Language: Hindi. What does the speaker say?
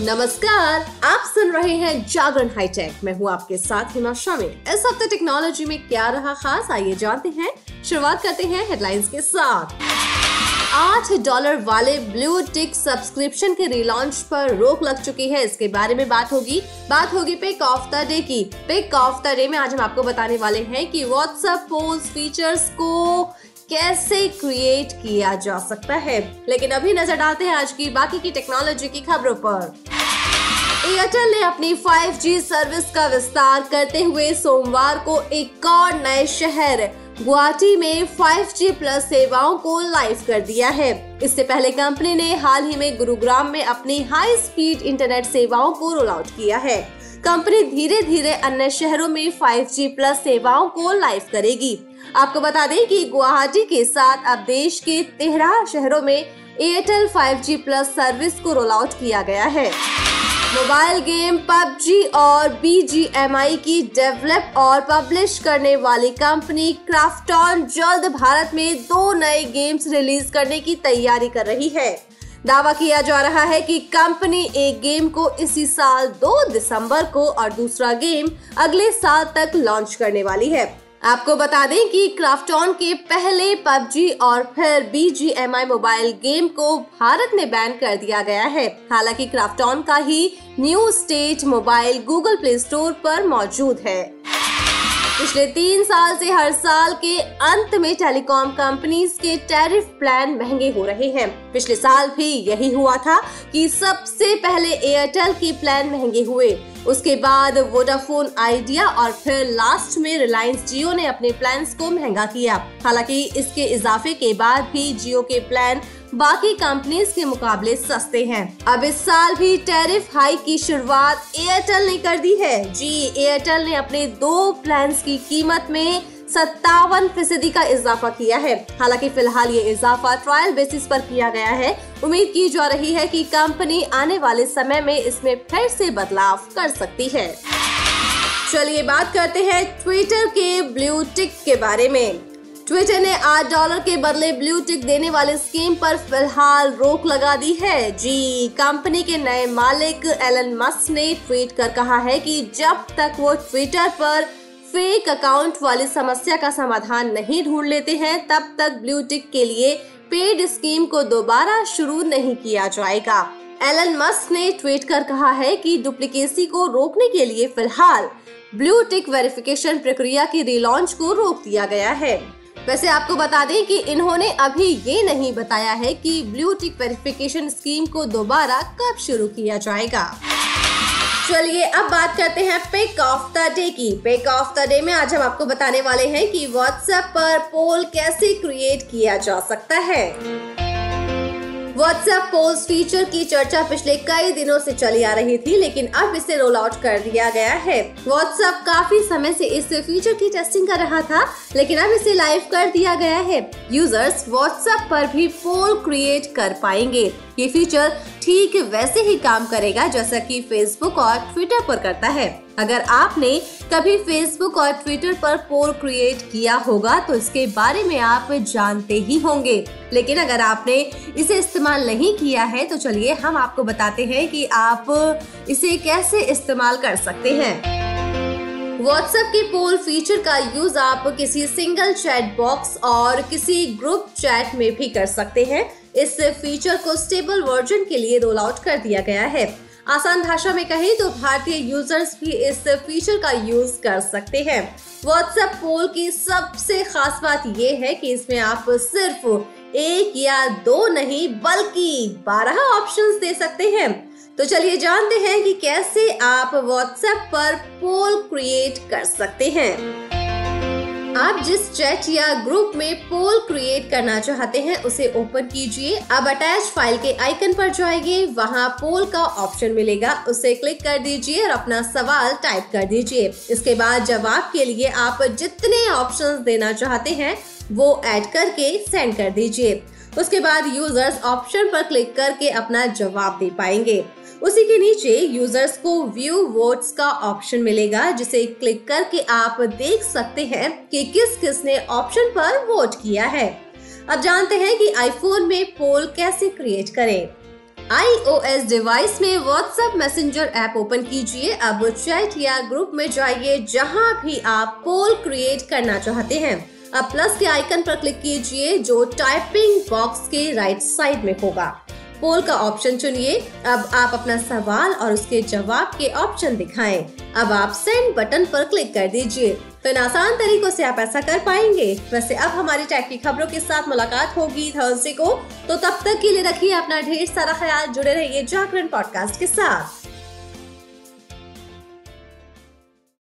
नमस्कार, आप सुन रहे हैं जागरण हाईटेक। मैं हूँ आपके साथ हिमा शामिल इस हफ़्ते टेक्नोलॉजी में क्या रहा खास, आइए जानते हैं। शुरुआत करते हैं हेडलाइंस के साथ। आठ डॉलर वाले ब्लू टिक सब्सक्रिप्शन के रिलॉन्च पर रोक लग चुकी है। इसके बारे में बात होगी। बात होगी पिक ऑफ़ द डे की। पिक ऑफ़ द डे में आज हम आपको बताने वाले हैं कि व्हाट्सएप पोस्ट फीचर्स को कैसे क्रिएट किया जा सकता है? लेकिन अभी नज़र डालते हैं आज की बाकी की टेक्नोलॉजी की खबरों पर। एयरटेल ने अपनी 5G सर्विस का विस्तार करते हुए सोमवार को एक और नए शहर, गुवाहाटी में 5G प्लस सेवाओं को लाइव कर दिया है। इससे पहले कंपनी ने हाल ही में गुरुग्राम में अपनी हाई स्पीड इंटरनेट सेवाओं को रोल आउट किया है। कंपनी धीरे धीरे अन्य शहरों में 5G प्लस सेवाओं को लाइव करेगी। आपको बता दें कि गुवाहाटी के साथ अब देश के तेरह शहरों में एयरटेल 5G प्लस सर्विस को रोल आउट किया गया है। मोबाइल गेम पबजी और BGMI की डेवलप और पब्लिश करने वाली कंपनी क्राफ्टॉन जल्द भारत में दो नए गेम्स रिलीज़ करने की तैयारी कर रही है। दावा किया जा रहा है कि कंपनी एक गेम को इसी साल 2 दिसंबर को और दूसरा गेम अगले साल तक लॉन्च करने वाली है। आपको बता दें कि क्राफ्टॉन के पहले पबजी और फिर बीजीएमआई मोबाइल गेम को भारत में बैन कर दिया गया है। हालाँकि क्राफ्टॉन का ही new state mobile Google play store पर मौजूद है। पिछले तीन साल से हर साल के अंत में टेलीकॉम कंपनीज़ के टैरिफ प्लान महँगे हो रहे हैं। पिछले साल भी यही हुआ था कि सबसे पहले एयरटेल के प्लान महँगे हुए। उसके बाद वोडाफोन, आइडिया और फिर लास्ट में रिलायंस जियो ने अपने प्लान्स को महँगा किया। हालाँकि इसके इजाफे के बाद भी जियो के प्लान बाकी कंपनीज़ के मुकाबले सस्ते हैं। अब इस साल भी टैरिफ हाई की शुरुआत एयरटेल ने कर दी है। जी, एयरटेल ने अपने दो प्लान की कीमत में सत्तावन फ़ीसदी का इजाफा किया है। हालाँकि फ़िलहाल ये इजाफा ट्रायल बेसिस पर किया गया है। उम्मीद की जा रही है कि कंपनी आने वाले समय में इसमें फिर से बदलाव कर सकती है। चलिए बात करते हैं ट्विटर के ब्लू टिक के बारे में। ट्विटर ने आठ डॉलर के बदले ब्लू टिक देने वाले स्कीम पर फ़िलहाल रोक लगा दी है। जी कंपनी के नए मालिक एलन मस्क ने ट्वीट कर कहा है कि जब तक वो ट्विटर पर फेक अकाउंट वाली समस्या का समाधान नहीं ढूंढ लेते हैं, तब तक ब्लू टिक के लिए पेड स्कीम को दोबारा शुरू नहीं किया जाएगा। एलन मस्क ने ट्वीट कर कहा है कि डुप्लीकेसी को रोकने के लिए फ़िलहाल ब्लू टिक वेरिफिकेशन प्रक्रिया की रिलॉन्च को रोक दिया गया है। वैसे आपको बता दें कि इन्होंने अभी ये नहीं बताया है कि ब्लू टिक वेरिफिकेशन स्कीम को दोबारा कब शुरू किया जाएगा। चलिए, अब बात करते हैं पिक ऑफ़ द डे की। पिक ऑफ़ द डे में आज हम आपको बताने वाले हैं कि व्हाट्सएप पर पोल कैसे क्रिएट किया जा सकता है। व्हाट्सएप पोल्स फीचर की चर्चा पिछले कई दिनों से चली आ रही थी, लेकिन अब इसे रोल आउट कर दिया गया है। व्हाट्सएप काफ़ी समय से इस फीचर की टेस्टिंग कर रहा था, लेकिन अब इसे लाइव कर दिया गया है। यूज़र्स व्हाट्सएप पर भी पोल क्रिएट कर पाएँगे। ये फीचर ठीक वैसे ही काम करेगा, जैसा कि फेसबुक और ट्विटर पर करता है। अगर आपने कभी फेसबुक और ट्विटर पर पोल क्रिएट किया होगा तो इसके बारे में आप जानते ही होंगे। लेकिन अगर आपने इसे इस्तेमाल नहीं किया है तो चलिए हम आपको बताते हैं कि आप इसे कैसे इस्तेमाल कर सकते हैं। व्हाट्सएप के पोल फीचर का यूज़ आप किसी सिंगल चैट बॉक्स और किसी ग्रुप चैट में भी कर सकते हैं। इस फीचर को स्टेबल वर्जन के लिए रोल आउट कर दिया गया है। आसान भाषा में कहें तो भारतीय यूज़र्स भी इस फीचर का यूज़ कर सकते हैं। व्हाट्सएप पोल की सबसे खास बात यह है कि इसमें आप सिर्फ़ एक या दो नहीं, बल्कि बारह ऑप्शंस दे सकते हैं। तो चलिए जानते हैं कि कैसे आप व्हाट्सएप पर पोल क्रिएट कर सकते हैं। आप जिस चैट या ग्रुप में पोल क्रिएट करना चाहते हैं, उसे ओपन कीजिए। अब अटैच फ़ाइल के आइकन पर जाएँगे वहाँ पोल का ऑप्शन मिलेगा। उसे क्लिक कर दीजिए और अपना सवाल टाइप कर दीजिए। इसके बाद जवाब के लिए आप जितने ऑप्शंस देना चाहते हैं, वो ऐड करके सेंड कर दीजिए। उसके बाद यूज़र्स ऑप्शन पर क्लिक करके अपना जवाब दे पाएँगे। उसी के नीचे यूज़र्स को व्यू वोट्स का ऑप्शन मिलेगा, जिसे क्लिक करके आप देख सकते हैं कि किस किस ने ऑप्शन पर वोट किया है। अब जानते हैं कि आईफोन में पोल कैसे क्रिएट करें। iOS डिवाइस में व्हाट्सएप मैसेंजर ऐप ओपन कीजिए। अब चैट या ग्रुप में जाइए, जहाँ भी आप पोल क्रिएट करना चाहते हैं। अब प्लस के आइकन पर क्लिक कीजिए, जो टाइपिंग बॉक्स के राइट साइड में होगा। पोल का ऑप्शन चुनिए। अब आप अपना सवाल और उसके जवाब के ऑप्शन दिखाएँ। अब आप सेंड बटन पर क्लिक कर दीजिए। तो इन आसान तरीकों से आप ऐसा कर पाएँगे। वैसे अब हमारी टैक की खबरों के साथ मुलाकात होगी थर्सडे को। तो तब तक के लिए रखिए अपना ढेर सारा ख्याल। जुड़े रहिए जागरण पॉडकास्ट के साथ।